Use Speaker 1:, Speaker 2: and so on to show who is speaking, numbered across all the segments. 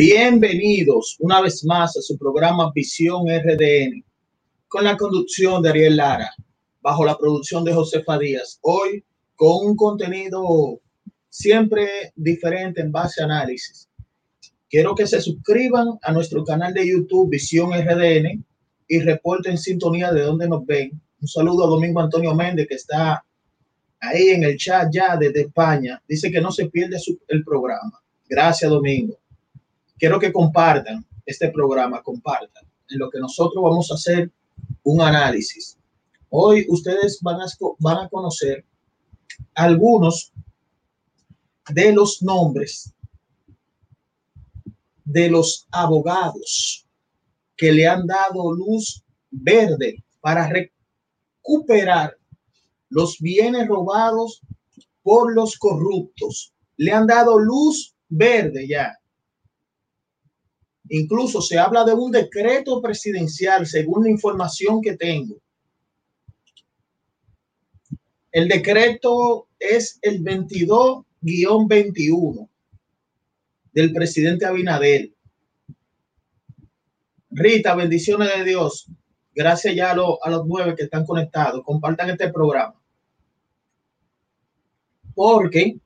Speaker 1: Bienvenidos una vez más a su programa Visión RDN, con la conducción de Ariel Lara, bajo la producción de Josefa Díaz. Hoy con un contenido siempre diferente en base a análisis. Quiero que se suscriban a nuestro canal de YouTube Visión RDN y reporten sintonía de donde nos ven. Un saludo a Domingo Antonio Méndez que está ahí en el chat ya desde España. Dice que no se pierde el programa. Gracias, Domingo. Quiero que compartan este programa, compartan en lo que nosotros vamos a hacer un análisis. Hoy ustedes van a, van a conocer algunos de los nombres de los abogados que le han dado luz verde para recuperar los bienes robados por los corruptos. Le han dado luz verde ya. Incluso se habla de un decreto presidencial, según la información que tengo. El decreto es el 22-21 del presidente Abinader. Rita, bendiciones de Dios. Gracias ya a, a los nueve que están conectados. Compartan este programa. Porque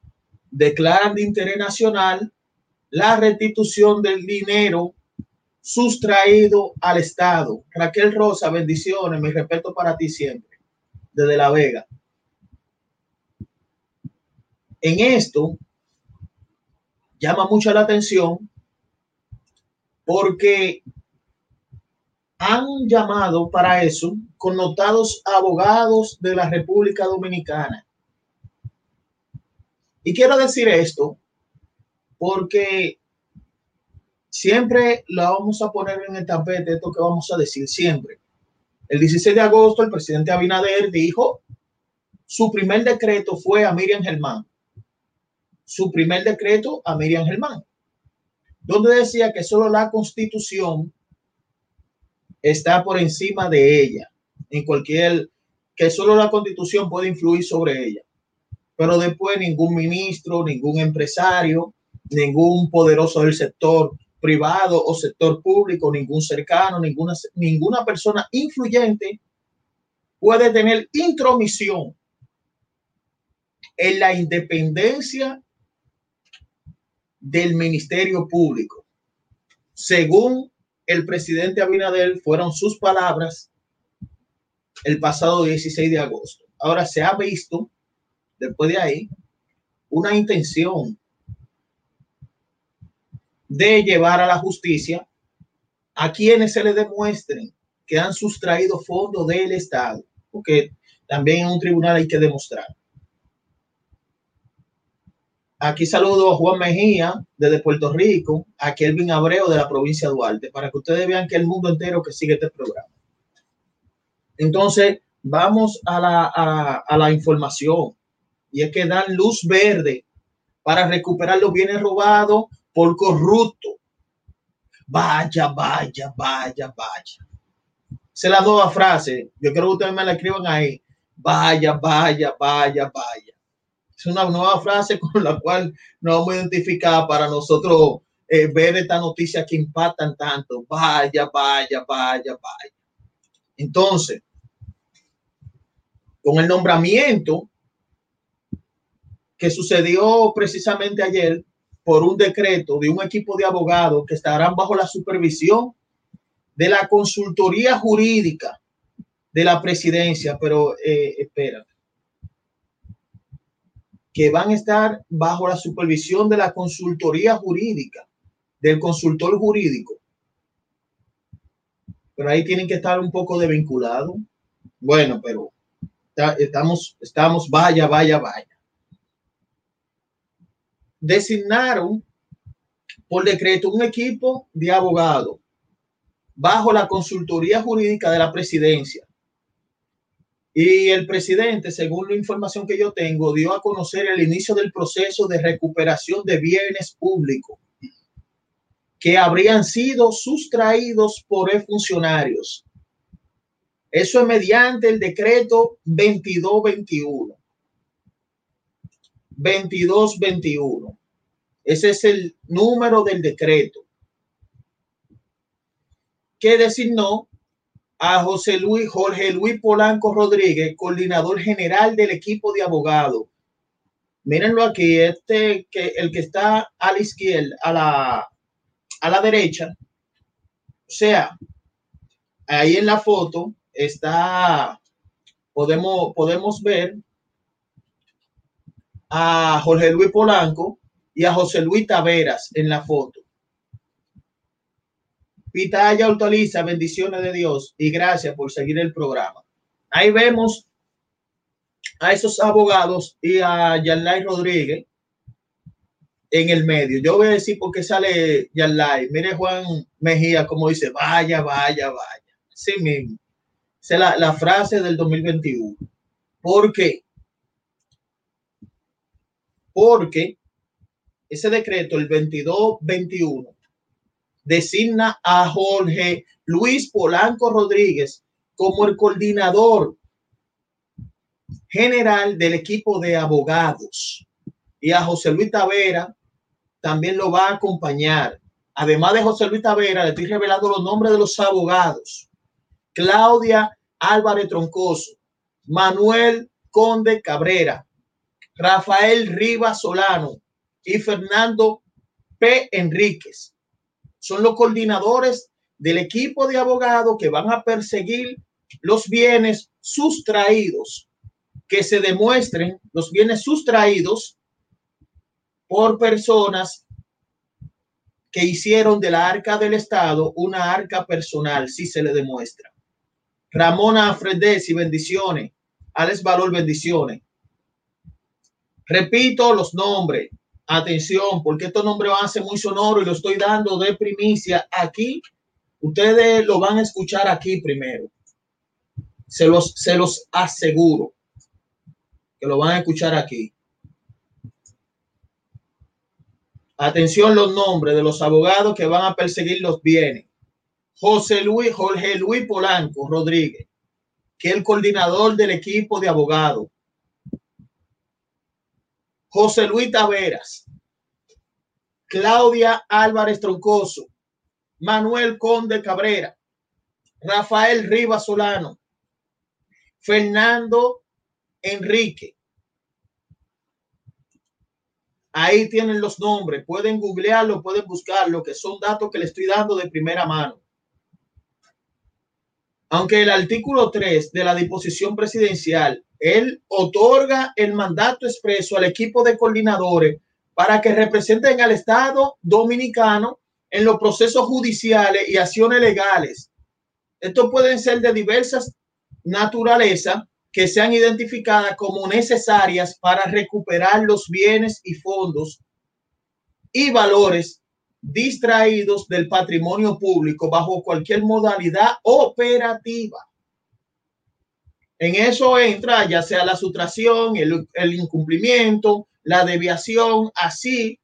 Speaker 1: declaran de interés nacional la restitución del dinero sustraído al Estado. Raquel Rosa, bendiciones, mi respeto para ti siempre, desde La Vega. En esto llama mucho la atención porque han llamado para eso connotados abogados de la República Dominicana. Y quiero decir esto porque siempre la vamos a poner en el tapete, esto que vamos a decir siempre. El 16 de agosto, el presidente Abinader dijo, su primer decreto fue a Miriam Germán. Su primer decreto a Miriam Germán, donde decía que solo la constitución está por encima de ella, en cualquier, que solo la constitución puede influir sobre ella. Pero después ningún ministro, ningún empresario, ningún poderoso del sector privado o sector público, ningún cercano, ninguna, ninguna persona influyente puede tener intromisión en la independencia del Ministerio Público. Según el presidente Abinader, fueron sus palabras el pasado 16 de agosto. Ahora se ha visto, después de ahí, una intención de llevar a la justicia a quienes se les demuestren que han sustraído fondos del Estado, porque también en un tribunal hay que demostrar. Aquí saludo a Juan Mejía desde Puerto Rico, a Kelvin Abreu de la provincia de Duarte, para que ustedes vean que el mundo entero que sigue este programa. Entonces, vamos a la, a, a la información y es que dan luz verde para recuperar los bienes robados por corrupto. Vaya, vaya, vaya, vaya. Se la nueva frase. Yo quiero que ustedes me la escriban ahí. Vaya, vaya, vaya, vaya. Es una nueva frase con la cual nos vamos a identificar para nosotros eh, ver esta noticia que impactan tanto. Vaya, vaya, vaya, vaya. Entonces, con el nombramiento que sucedió precisamente ayer por un decreto de un equipo de abogados que estarán bajo la supervisión de la consultoría jurídica de la presidencia, pero eh, espera, que van a estar bajo la supervisión de la consultoría jurídica, del consultor jurídico. Pero ahí tienen que estar un poco de vinculado. Bueno, pero estamos, estamos, vaya, vaya, vaya designaron por decreto un equipo de abogados bajo la consultoría jurídica de la presidencia. Y el presidente, según la información que yo tengo, dio a conocer el inicio del proceso de recuperación de bienes públicos que habrían sido sustraídos por funcionarios. Eso es mediante el decreto 2221. 2221. Ese es el número del decreto. que designó a José Luis, Jorge Luis Polanco Rodríguez, coordinador general del equipo de abogados. Mírenlo aquí, este que el que está a la izquierda, a la, a la derecha, o sea, ahí en la foto está, podemos, podemos ver a Jorge Luis Polanco y a José Luis Taveras en la foto. Pitaya Hortaliza, bendiciones de Dios y gracias por seguir el programa. Ahí vemos a esos abogados y a Yarlay Rodríguez en el medio. Yo voy a decir por qué sale Yarlay. Mire Juan Mejía como dice, vaya, vaya, vaya. Sí mismo. Es la, la frase del 2021. ¿Por qué? Porque ese decreto, el 2221, designa a Jorge Luis Polanco Rodríguez como el coordinador general del equipo de abogados y a José Luis Tavera también lo va a acompañar. Además de José Luis Tavera, le estoy revelando los nombres de los abogados. Claudia Álvarez Troncoso, Manuel Conde Cabrera, Rafael Rivas Solano y Fernando P. Enríquez son los coordinadores del equipo de abogados que van a perseguir los bienes sustraídos, que se demuestren los bienes sustraídos por personas que hicieron de la arca del Estado una arca personal, si se le demuestra. Ramona y bendiciones. Alex Valor, bendiciones. Repito los nombres. Atención, porque estos nombres van a ser muy sonoros y lo estoy dando de primicia aquí. Ustedes lo van a escuchar aquí primero. Se los, se los aseguro que lo van a escuchar aquí. Atención los nombres de los abogados que van a perseguir los bienes. José Luis, Jorge Luis Polanco Rodríguez, que es el coordinador del equipo de abogados. José Luis Taveras, Claudia Álvarez Troncoso, Manuel Conde Cabrera, Rafael Rivas Solano, Fernando Enrique. Ahí tienen los nombres, pueden googlearlo, pueden buscarlo, que son datos que le estoy dando de primera mano. Aunque el artículo 3 de la disposición presidencial él otorga el mandato expreso al equipo de coordinadores para que representen al Estado dominicano en los procesos judiciales y acciones legales. Estos pueden ser de diversas naturaleza que sean identificadas como necesarias para recuperar los bienes y fondos y valores distraídos del patrimonio público bajo cualquier modalidad operativa. En eso entra ya sea la sustracción, el, incumplimiento, la deviación, así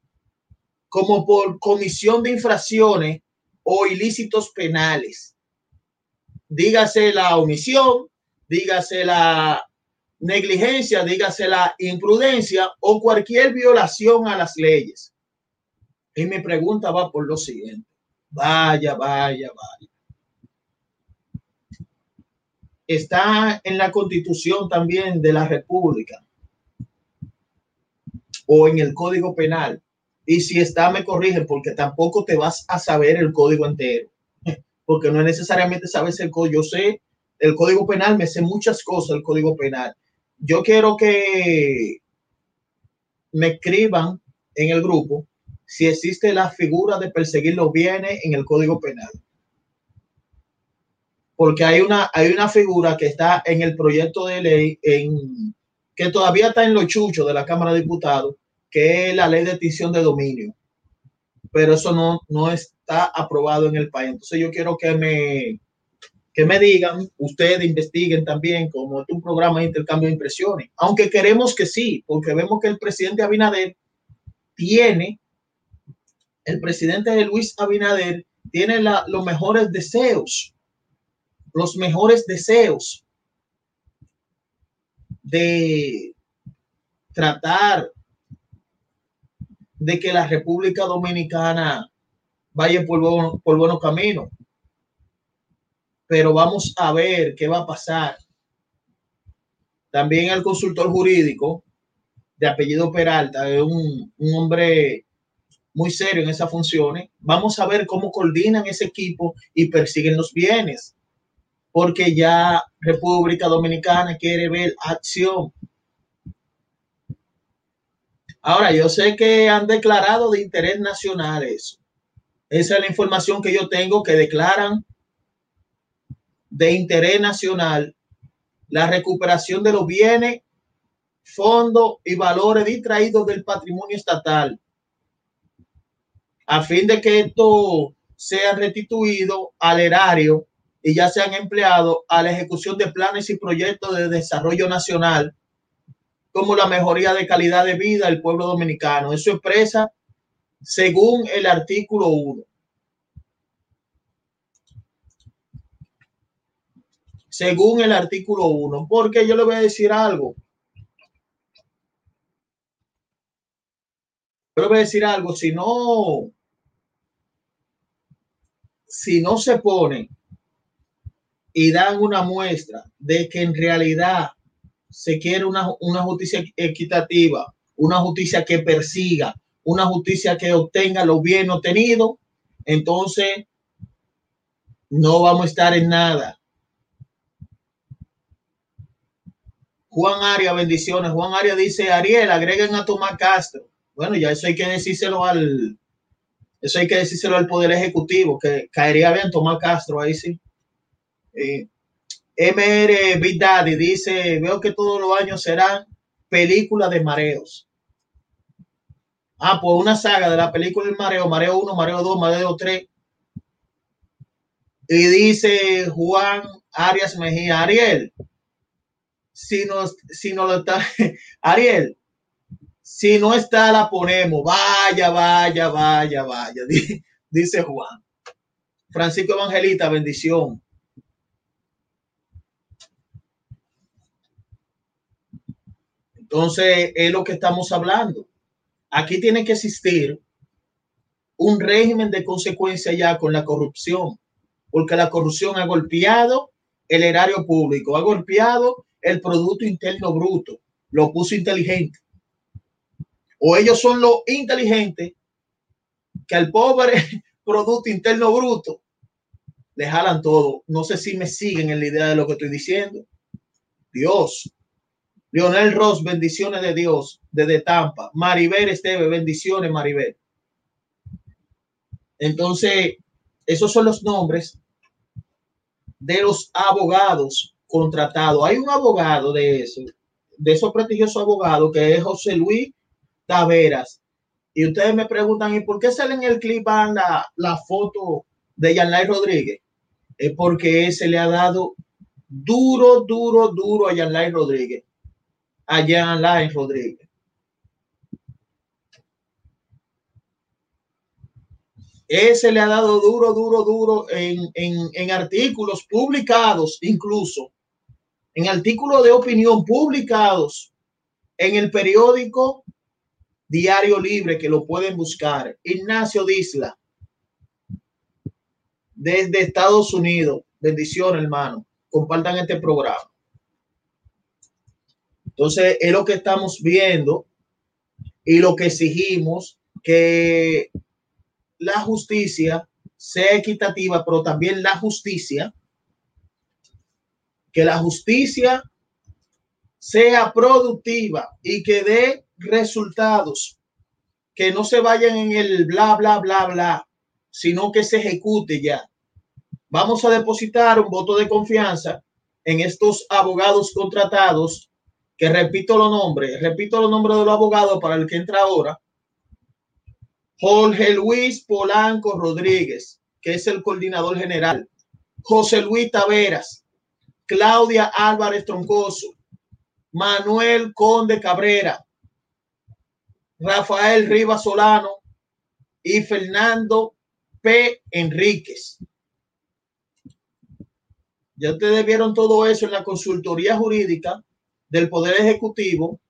Speaker 1: como por comisión de infracciones o ilícitos penales. Dígase la omisión, dígase la negligencia, dígase la imprudencia o cualquier violación a las leyes. Y mi pregunta va por lo siguiente. Vaya, vaya, vaya está en la constitución también de la República o en el Código Penal. Y si está, me corrigen porque tampoco te vas a saber el código entero, porque no es necesariamente sabes el código. Yo sé el Código Penal, me sé muchas cosas del Código Penal. Yo quiero que me escriban en el grupo si existe la figura de perseguir los bienes en el Código Penal porque hay una, hay una figura que está en el proyecto de ley en, que todavía está en los chuchos de la Cámara de Diputados, que es la ley de extinción de dominio. Pero eso no, no está aprobado en el país. Entonces yo quiero que me, que me digan, ustedes investiguen también como es un programa de intercambio de impresiones. Aunque queremos que sí, porque vemos que el presidente Abinader tiene, el presidente Luis Abinader tiene los mejores deseos los mejores deseos de tratar de que la República Dominicana vaya por, por buenos caminos. pero vamos a ver qué va a pasar. También el consultor jurídico de apellido Peralta es un, un hombre muy serio en esas funciones. Vamos a ver cómo coordinan ese equipo y persiguen los bienes, porque ya República Dominicana quiere ver acción. Ahora, yo sé que han declarado de interés nacional eso. Esa es la información que yo tengo que declaran de interés nacional la recuperación de los bienes, fondos y valores distraídos del patrimonio estatal, a fin de que esto sea restituido al erario y ya sean empleados a la ejecución de planes y proyectos de desarrollo nacional, como la mejoría de calidad de vida del pueblo dominicano. Eso expresa según el artículo 1. Según el artículo 1, porque yo le voy a decir algo. Yo le voy a decir algo, si no, si no se pone y dan una muestra de que en realidad se quiere una, una justicia equitativa, una justicia que persiga, una justicia que obtenga lo bien obtenido, entonces no vamos a estar en nada. Juan Aria, bendiciones. Juan Aria dice, Ariel, agreguen a Tomás Castro. Bueno, ya eso hay que decírselo al, eso hay que decírselo al Poder Ejecutivo, que caería bien Tomás Castro, ahí sí. Eh, MR Big Daddy dice, veo que todos los años serán películas de mareos. Ah, pues una saga de la película del mareo, mareo 1, mareo 2, mareo 3. Y dice Juan Arias Mejía, Ariel, si no, si no lo está, Ariel, si no está, la ponemos. Vaya, vaya, vaya, vaya, dice Juan. Francisco Evangelista, bendición. Entonces, es lo que estamos hablando. Aquí tiene que existir un régimen de consecuencia ya con la corrupción, porque la corrupción ha golpeado el erario público, ha golpeado el Producto Interno Bruto, lo puso inteligente. O ellos son los inteligentes que al pobre Producto Interno Bruto le jalan todo. No sé si me siguen en la idea de lo que estoy diciendo. Dios, Lionel Ross, bendiciones de Dios desde Tampa. Maribel Esteve, bendiciones, Maribel. Entonces, esos son los nombres de los abogados contratados. Hay un abogado de eso, de esos prestigiosos abogados, que es José Luis Taveras. Y ustedes me preguntan, ¿y por qué sale en el clip la, la foto de Yanlay Rodríguez? Es porque se le ha dado duro, duro, duro a Yanlay Rodríguez allá en Rodríguez. Ese le ha dado duro, duro, duro en, en artículos publicados, incluso en artículos de opinión publicados en el periódico Diario Libre, que lo pueden buscar. Ignacio Disla, desde Estados Unidos. Bendición, hermano. Compartan este programa. Entonces, es lo que estamos viendo y lo que exigimos, que la justicia sea equitativa, pero también la justicia, que la justicia sea productiva y que dé resultados, que no se vayan en el bla, bla, bla, bla, sino que se ejecute ya. Vamos a depositar un voto de confianza en estos abogados contratados que repito los nombres, repito los nombres de los abogados para el que entra ahora. Jorge Luis Polanco Rodríguez, que es el coordinador general. José Luis Taveras, Claudia Álvarez Troncoso, Manuel Conde Cabrera, Rafael Rivas Solano y Fernando P. Enríquez. Ya ustedes vieron todo eso en la consultoría jurídica del Poder Ejecutivo,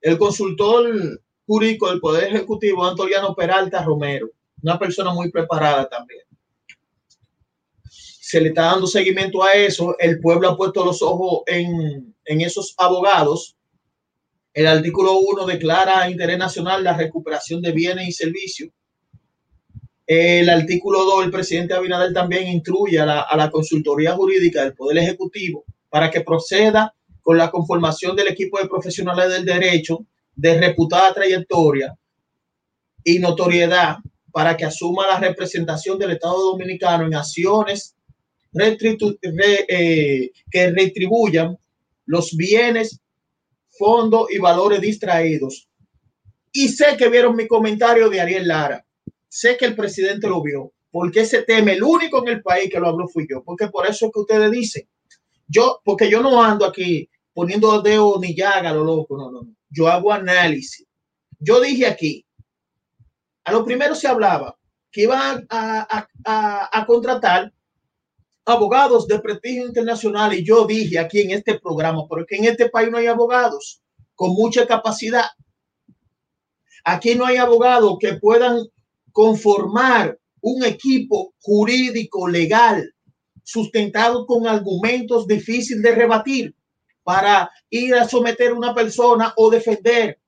Speaker 1: el consultor jurídico del Poder Ejecutivo, Antoliano Peralta Romero, una persona muy preparada también. se le está dando seguimiento a eso. El pueblo ha puesto los ojos en, en esos abogados. El artículo 1 declara interés nacional la recuperación de bienes y servicios. El artículo 2, el presidente Abinader también instruye a la, a la consultoría jurídica del Poder Ejecutivo para que proceda con la conformación del equipo de profesionales del derecho de reputada trayectoria y notoriedad para que asuma la representación del Estado Dominicano en acciones eh, que retribuyan los bienes, fondos y valores distraídos. Y sé que vieron mi comentario de Ariel Lara. Sé que el presidente lo vio, porque ese tema, el único en el país que lo habló fui yo, porque por eso es que ustedes dicen, yo, porque yo no ando aquí poniendo dedo ni llaga lo loco, no, no. Yo hago análisis. Yo dije aquí, a lo primero se hablaba que iban a, a, a, contratar abogados de prestigio internacional y yo dije aquí en este programa, porque en este país no hay abogados con mucha capacidad. Aquí no hay abogados que puedan conformar un equipo jurídico legal sustentado con argumentos difíciles de rebatir para ir a someter a una persona o defender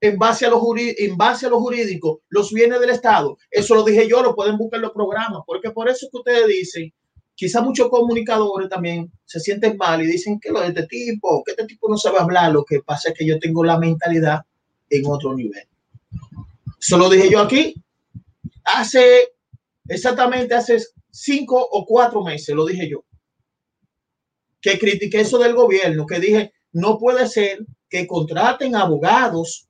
Speaker 1: en base a lo en base a lo jurídico los bienes del Estado. Eso lo dije yo, lo pueden buscar en los programas, porque por eso que ustedes dicen, quizá muchos comunicadores también se sienten mal y dicen que lo de este tipo, que este tipo no sabe hablar, lo que pasa es que yo tengo la mentalidad en otro nivel. Eso lo dije yo aquí hace exactamente hace cinco o cuatro meses, lo dije yo que critiqué eso del gobierno, que dije, no puede ser que contraten abogados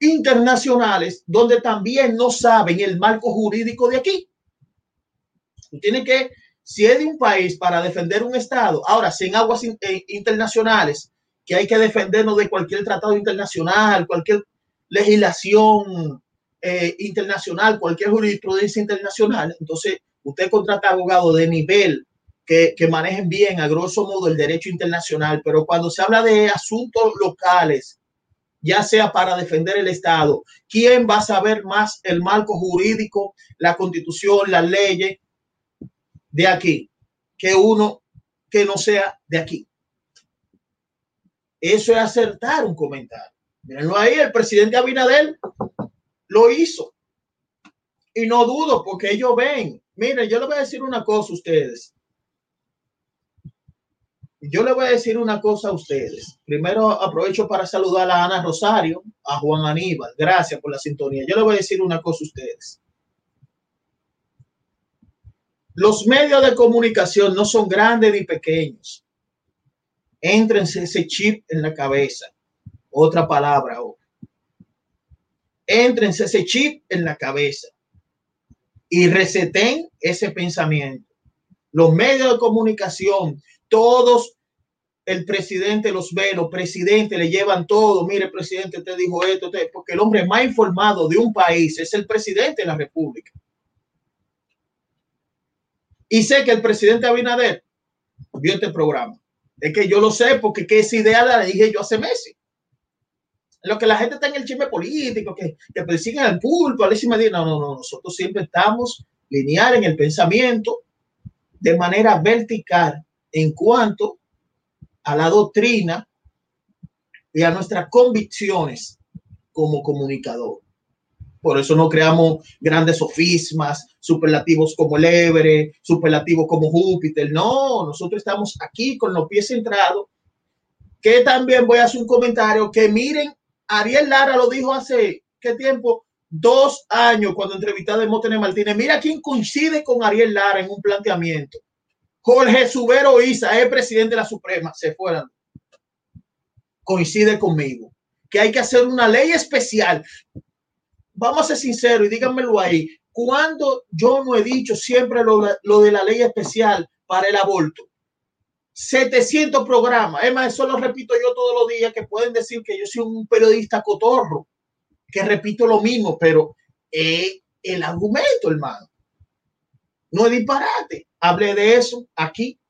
Speaker 1: internacionales donde también no saben el marco jurídico de aquí. Tiene que, si es de un país para defender un Estado, ahora, si en aguas eh, internacionales, que hay que defendernos de cualquier tratado internacional, cualquier legislación eh, internacional, cualquier jurisprudencia internacional, entonces usted contrata abogados de nivel que, manejen bien, a grosso modo, el derecho internacional, pero cuando se habla de asuntos locales, ya sea para defender el Estado, ¿quién va a saber más el marco jurídico, la constitución, las leyes de aquí que uno que no sea de aquí? Eso es acertar un comentario. Mírenlo ahí, el presidente Abinader lo hizo. Y no dudo porque ellos ven. Miren, yo les voy a decir una cosa a ustedes yo le voy a decir una cosa a ustedes. Primero aprovecho para saludar a Ana Rosario, a Juan Aníbal. Gracias por la sintonía. Yo le voy a decir una cosa a ustedes. Los medios de comunicación no son grandes ni pequeños. Éntrense ese chip en la cabeza. Otra palabra. Éntrense ese chip en la cabeza y receten ese pensamiento. Los medios de comunicación todos el presidente los ve, los presidentes le llevan todo. Mire, presidente, te dijo esto, porque el hombre más informado de un país es el presidente de la República. Y sé que el presidente Abinader vio este programa. Es que yo lo sé porque que esa idea la dije yo hace meses. Lo que la gente está en el chisme político, que, que persiguen al pulpo, a me no, no, no, nosotros siempre estamos lineal en el pensamiento de manera vertical en cuanto a la doctrina y a nuestras convicciones como comunicador. Por eso no creamos grandes sofismas, superlativos como el Everest, superlativos como Júpiter. No, nosotros estamos aquí con los pies centrados. Que también voy a hacer un comentario que miren, Ariel Lara lo dijo hace qué tiempo, dos años cuando entrevisté a Demóstenes Martínez. Mira quién coincide con Ariel Lara en un planteamiento. Jorge Subero Isa es presidente de la Suprema, se fueran. Coincide conmigo que hay que hacer una ley especial. Vamos a ser sinceros y díganmelo ahí. Cuando yo no he dicho siempre lo, lo de la ley especial para el aborto, 700 programas. Es más, eso lo repito yo todos los días, que pueden decir que yo soy un periodista cotorro, que repito lo mismo, pero el argumento, hermano. No es disparate. Hablé de eso aquí.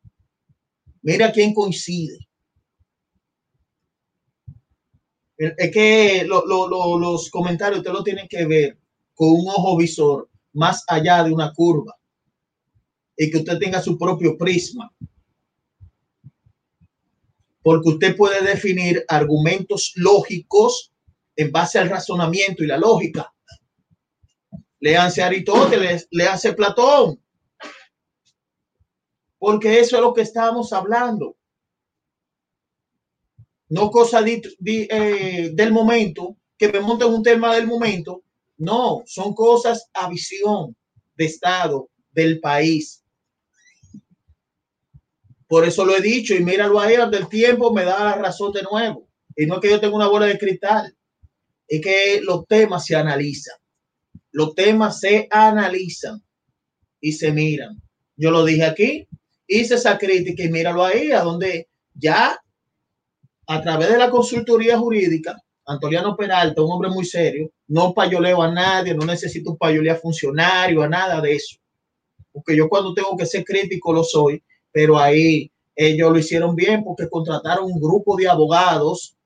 Speaker 1: Mira quién coincide. Es que los comentarios usted lo tienen que ver con un ojo visor más allá de una curva. y que usted tenga su propio prisma. Porque usted puede definir argumentos lógicos en base al razonamiento y la lógica. Léanse Aristóteles, léanse Platón. Porque eso es lo que estamos hablando. No cosa eh, del momento, que me monten un tema del momento. No, son cosas a visión de Estado del país. Por eso lo he dicho y míralo ahí, del tiempo me da la razón de nuevo. Y no es que yo tenga una bola de cristal, es que los temas se analizan. Los temas se analizan y se miran. Yo lo dije aquí, hice esa crítica y míralo ahí, a donde ya a través de la consultoría jurídica, Antoliano Peralta, un hombre muy serio, no payoleo a nadie, no necesito un payoleo a funcionario, a nada de eso. Porque yo cuando tengo que ser crítico lo soy, pero ahí ellos lo hicieron bien porque contrataron un grupo de abogados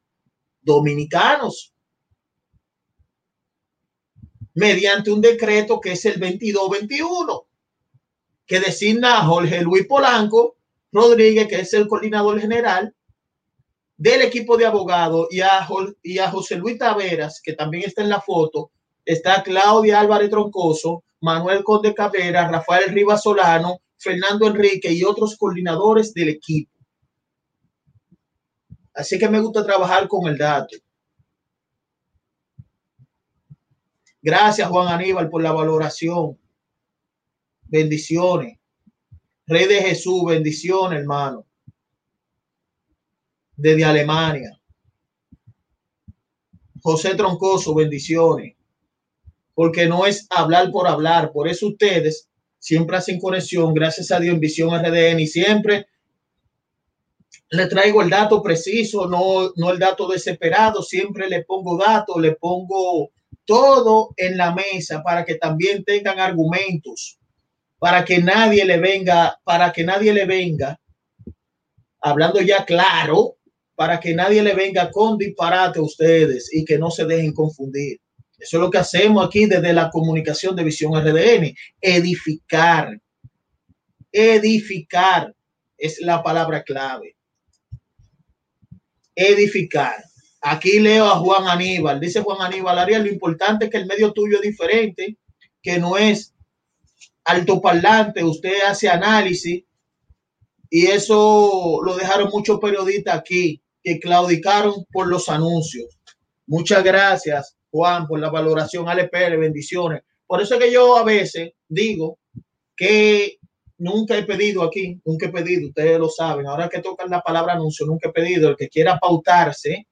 Speaker 1: dominicanos. Mediante un decreto que es el 2221, que designa a Jorge Luis Polanco Rodríguez, que es el coordinador general del equipo de abogados, y a, José Luis Taveras, que también está en la foto, está Claudia Álvarez Troncoso, Manuel Conde Cabrera, Rafael Rivas Solano, Fernando Enrique y otros coordinadores del equipo. Así que me gusta trabajar con el dato. Gracias, Juan Aníbal, por la valoración. Bendiciones. Rey de Jesús, bendiciones, hermano. Desde Alemania. José Troncoso, bendiciones. Porque no es hablar por hablar. Por eso ustedes siempre hacen conexión, gracias a Dios, en Visión RDN y siempre le traigo el dato preciso, no, no el dato desesperado, siempre le pongo datos, le pongo todo en la mesa para que también tengan argumentos, para que nadie le venga, para que nadie le venga, hablando ya claro, para que nadie le venga con disparate a ustedes y que no se dejen confundir. Eso es lo que hacemos aquí desde la comunicación de Visión RDN, edificar. Edificar es la palabra clave. Edificar. Aquí leo a Juan Aníbal. Dice Juan Aníbal, Ariel, lo importante es que el medio tuyo es diferente, que no es altoparlante, usted hace análisis y eso lo dejaron muchos periodistas aquí que claudicaron por los anuncios. Muchas gracias, Juan, por la valoración. Pérez, bendiciones. Por eso es que yo a veces digo que nunca he pedido aquí, nunca he pedido, ustedes lo saben. Ahora que tocan la palabra anuncio, nunca he pedido. El que quiera pautarse,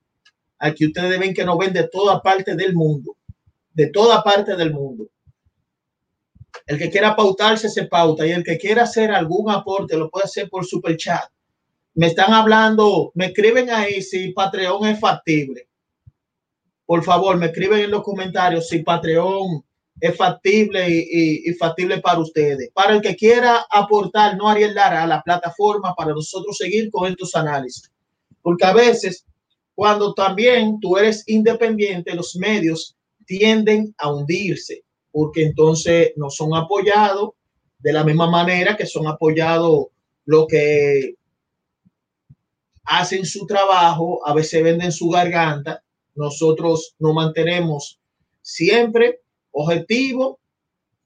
Speaker 1: Aquí ustedes ven que nos ven de toda parte del mundo, de toda parte del mundo. El que quiera pautarse se pauta y el que quiera hacer algún aporte lo puede hacer por super chat. Me están hablando, me escriben ahí si Patreon es factible. Por favor, me escriben en los comentarios si Patreon es factible y, factible para ustedes. Para el que quiera aportar, no Ariel Lara, a la plataforma para nosotros seguir con estos análisis. Porque a veces cuando también tú eres independiente, los medios tienden a hundirse porque entonces no son apoyados de la misma manera que son apoyados lo que hacen su trabajo, a veces venden su garganta. Nosotros nos mantenemos siempre objetivo,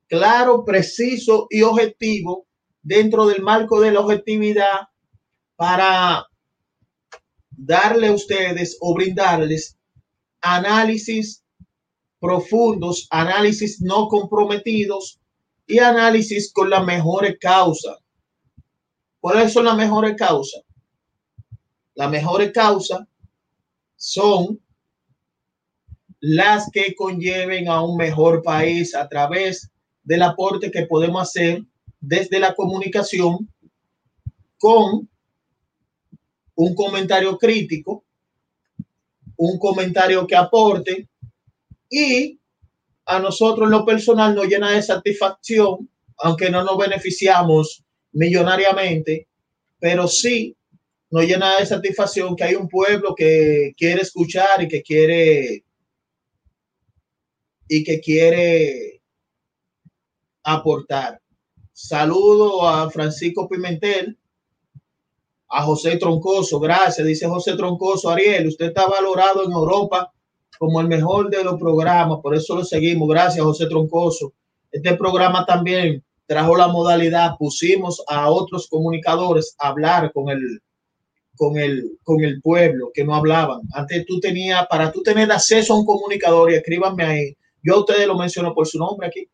Speaker 1: claro, preciso y objetivo dentro del marco de la objetividad para darle a ustedes o brindarles análisis profundos, análisis no comprometidos y análisis con la mejor causa. ¿Cuáles son las mejores causas? Las mejores causas son las que conlleven a un mejor país a través del aporte que podemos hacer desde la comunicación con un comentario crítico, un comentario que aporte y a nosotros lo personal nos llena de satisfacción, aunque no nos beneficiamos millonariamente, pero sí nos llena de satisfacción que hay un pueblo que quiere escuchar y que quiere y que quiere aportar. Saludo a Francisco Pimentel, a José Troncoso, gracias, dice José Troncoso, Ariel, usted está valorado en Europa como el mejor de los programas, por eso lo seguimos, gracias José Troncoso. Este programa también trajo la modalidad, pusimos a otros comunicadores a hablar con el, con el, con el pueblo que no hablaban. Antes tú tenías, para tú tener acceso a un comunicador, y escríbanme ahí, yo a ustedes lo menciono por su nombre aquí,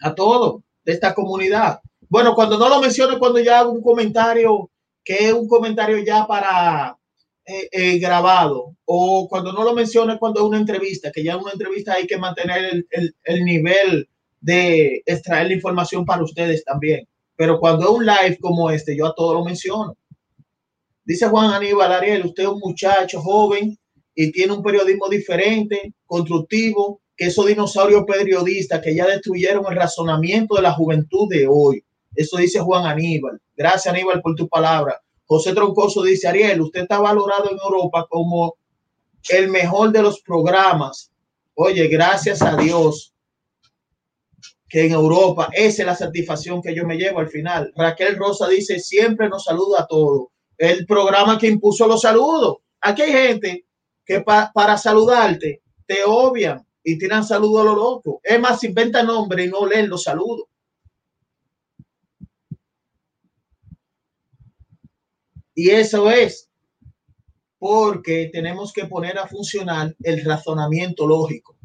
Speaker 1: a todo de esta comunidad. Bueno, cuando no lo menciono, cuando ya hago un comentario que es un comentario ya para eh, eh, grabado, o cuando no lo menciono cuando es una entrevista, que ya en una entrevista hay que mantener el, el, el, nivel de extraer la información para ustedes también. Pero cuando es un live como este, yo a todo lo menciono. Dice Juan Aníbal Ariel, usted es un muchacho joven y tiene un periodismo diferente, constructivo, que esos dinosaurios periodistas que ya destruyeron el razonamiento de la juventud de hoy. Eso dice Juan Aníbal. Gracias, Aníbal, por tu palabra. José Troncoso dice, Ariel, usted está valorado en Europa como el mejor de los programas. Oye, gracias a Dios que en Europa esa es la satisfacción que yo me llevo al final. Raquel Rosa dice, siempre nos saluda a todos. El programa que impuso los saludos. Aquí hay gente que pa para saludarte te obvian y tiran saludos a lo loco. Es más, inventa nombre y no leen los saludos. Y eso es porque tenemos que poner a funcionar el razonamiento lógico.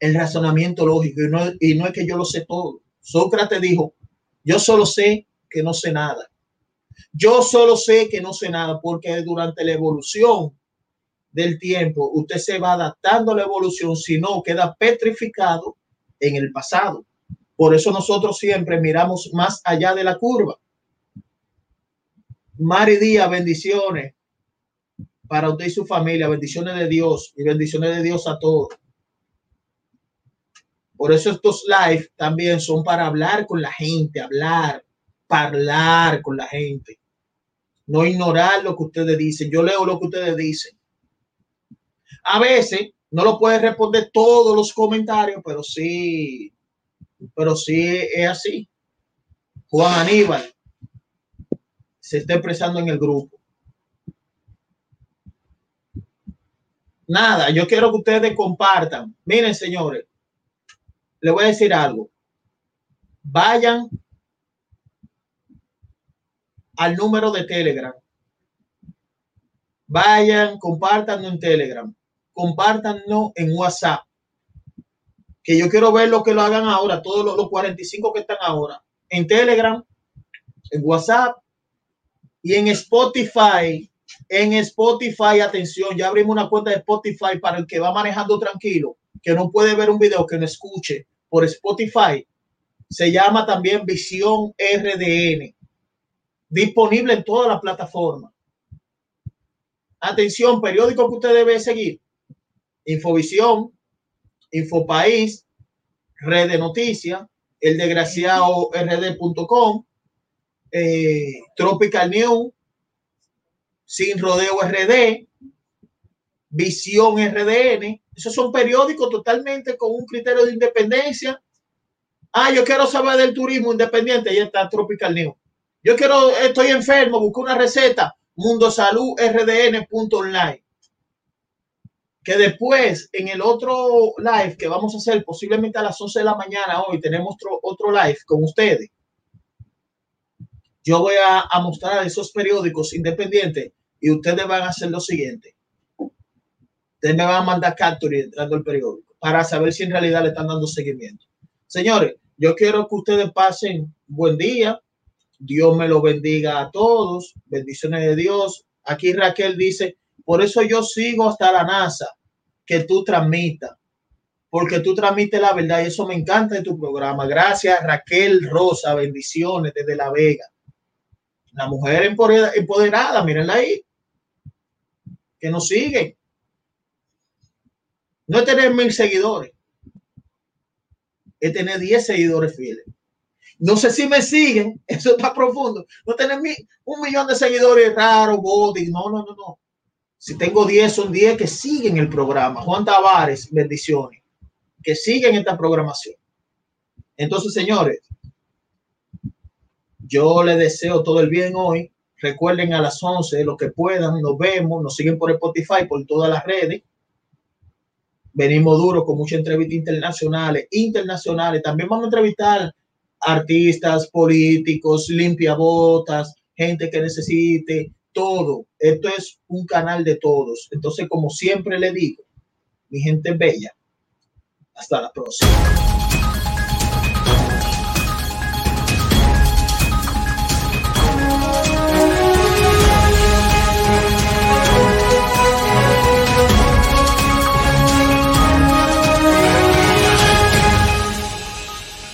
Speaker 1: El razonamiento lógico. Y no, y no es que yo lo sé todo. Sócrates dijo, yo solo sé que no sé nada. Yo solo sé que no sé nada porque durante la evolución del tiempo usted se va adaptando a la evolución, si no queda petrificado en el pasado. Por eso nosotros siempre miramos más allá de la curva. Mari Díaz, bendiciones para usted y su familia, bendiciones de Dios y bendiciones de Dios a todos. Por eso estos live también son para hablar con la gente, hablar, hablar con la gente. No ignorar lo que ustedes dicen. Yo leo lo que ustedes dicen. A veces no lo puede responder todos los comentarios, pero sí, pero sí es así. Juan Aníbal, se está expresando en el grupo. Nada, yo quiero que ustedes compartan. Miren, señores, le voy a decir algo. Vayan al número de Telegram. Vayan, compartan en Telegram. Compártanlo en WhatsApp. Que yo quiero ver lo que lo hagan ahora, todos los 45 que están ahora. En Telegram, en WhatsApp y en Spotify, en Spotify, atención, ya abrimos una cuenta de Spotify para el que va manejando tranquilo, que no puede ver un video, que no escuche por Spotify. Se llama también Visión RDN. Disponible en todas las plataformas. Atención, periódico que usted debe seguir. Infovisión, Infopaís, Red de Noticias, el desgraciado rd.com, eh, Tropical News, Sin Rodeo RD, Visión RDN. Esos son periódicos totalmente con un criterio de independencia. Ah, yo quiero saber del turismo independiente. Ahí está Tropical News. Yo quiero, estoy enfermo, busco una receta. Mundo Salud RDN.online. Que después, en el otro live que vamos a hacer, posiblemente a las 11 de la mañana hoy, tenemos otro, otro live con ustedes yo voy a, a, mostrar esos periódicos independientes y ustedes van a hacer lo siguiente. Ustedes me van a mandar capture entrando el periódico para saber si en realidad le están dando seguimiento. Señores, yo quiero que ustedes pasen buen día. Dios me lo bendiga a todos. Bendiciones de Dios. Aquí Raquel dice, por eso yo sigo hasta la NASA, que tú transmitas, porque tú transmites la verdad y eso me encanta de tu programa. Gracias Raquel Rosa, bendiciones desde La Vega. La mujer empoderada, mírenla ahí, que nos sigue. No es tener mil seguidores, es tener diez seguidores fieles. No sé si me siguen, eso está profundo. No tener un millón de seguidores raros, body, no, no, no, no. Si tengo 10, son 10 que siguen el programa. Juan Tavares, bendiciones, que siguen esta programación. Entonces, señores, yo les deseo todo el bien hoy. Recuerden a las 11, lo que puedan, nos vemos, nos siguen por Spotify, por todas las redes. Venimos duros con muchas entrevistas internacionales, internacionales. También vamos a entrevistar artistas, políticos, limpiabotas, gente que necesite, todo. Esto es un canal de todos. Entonces, como siempre le digo, mi gente bella, hasta la próxima.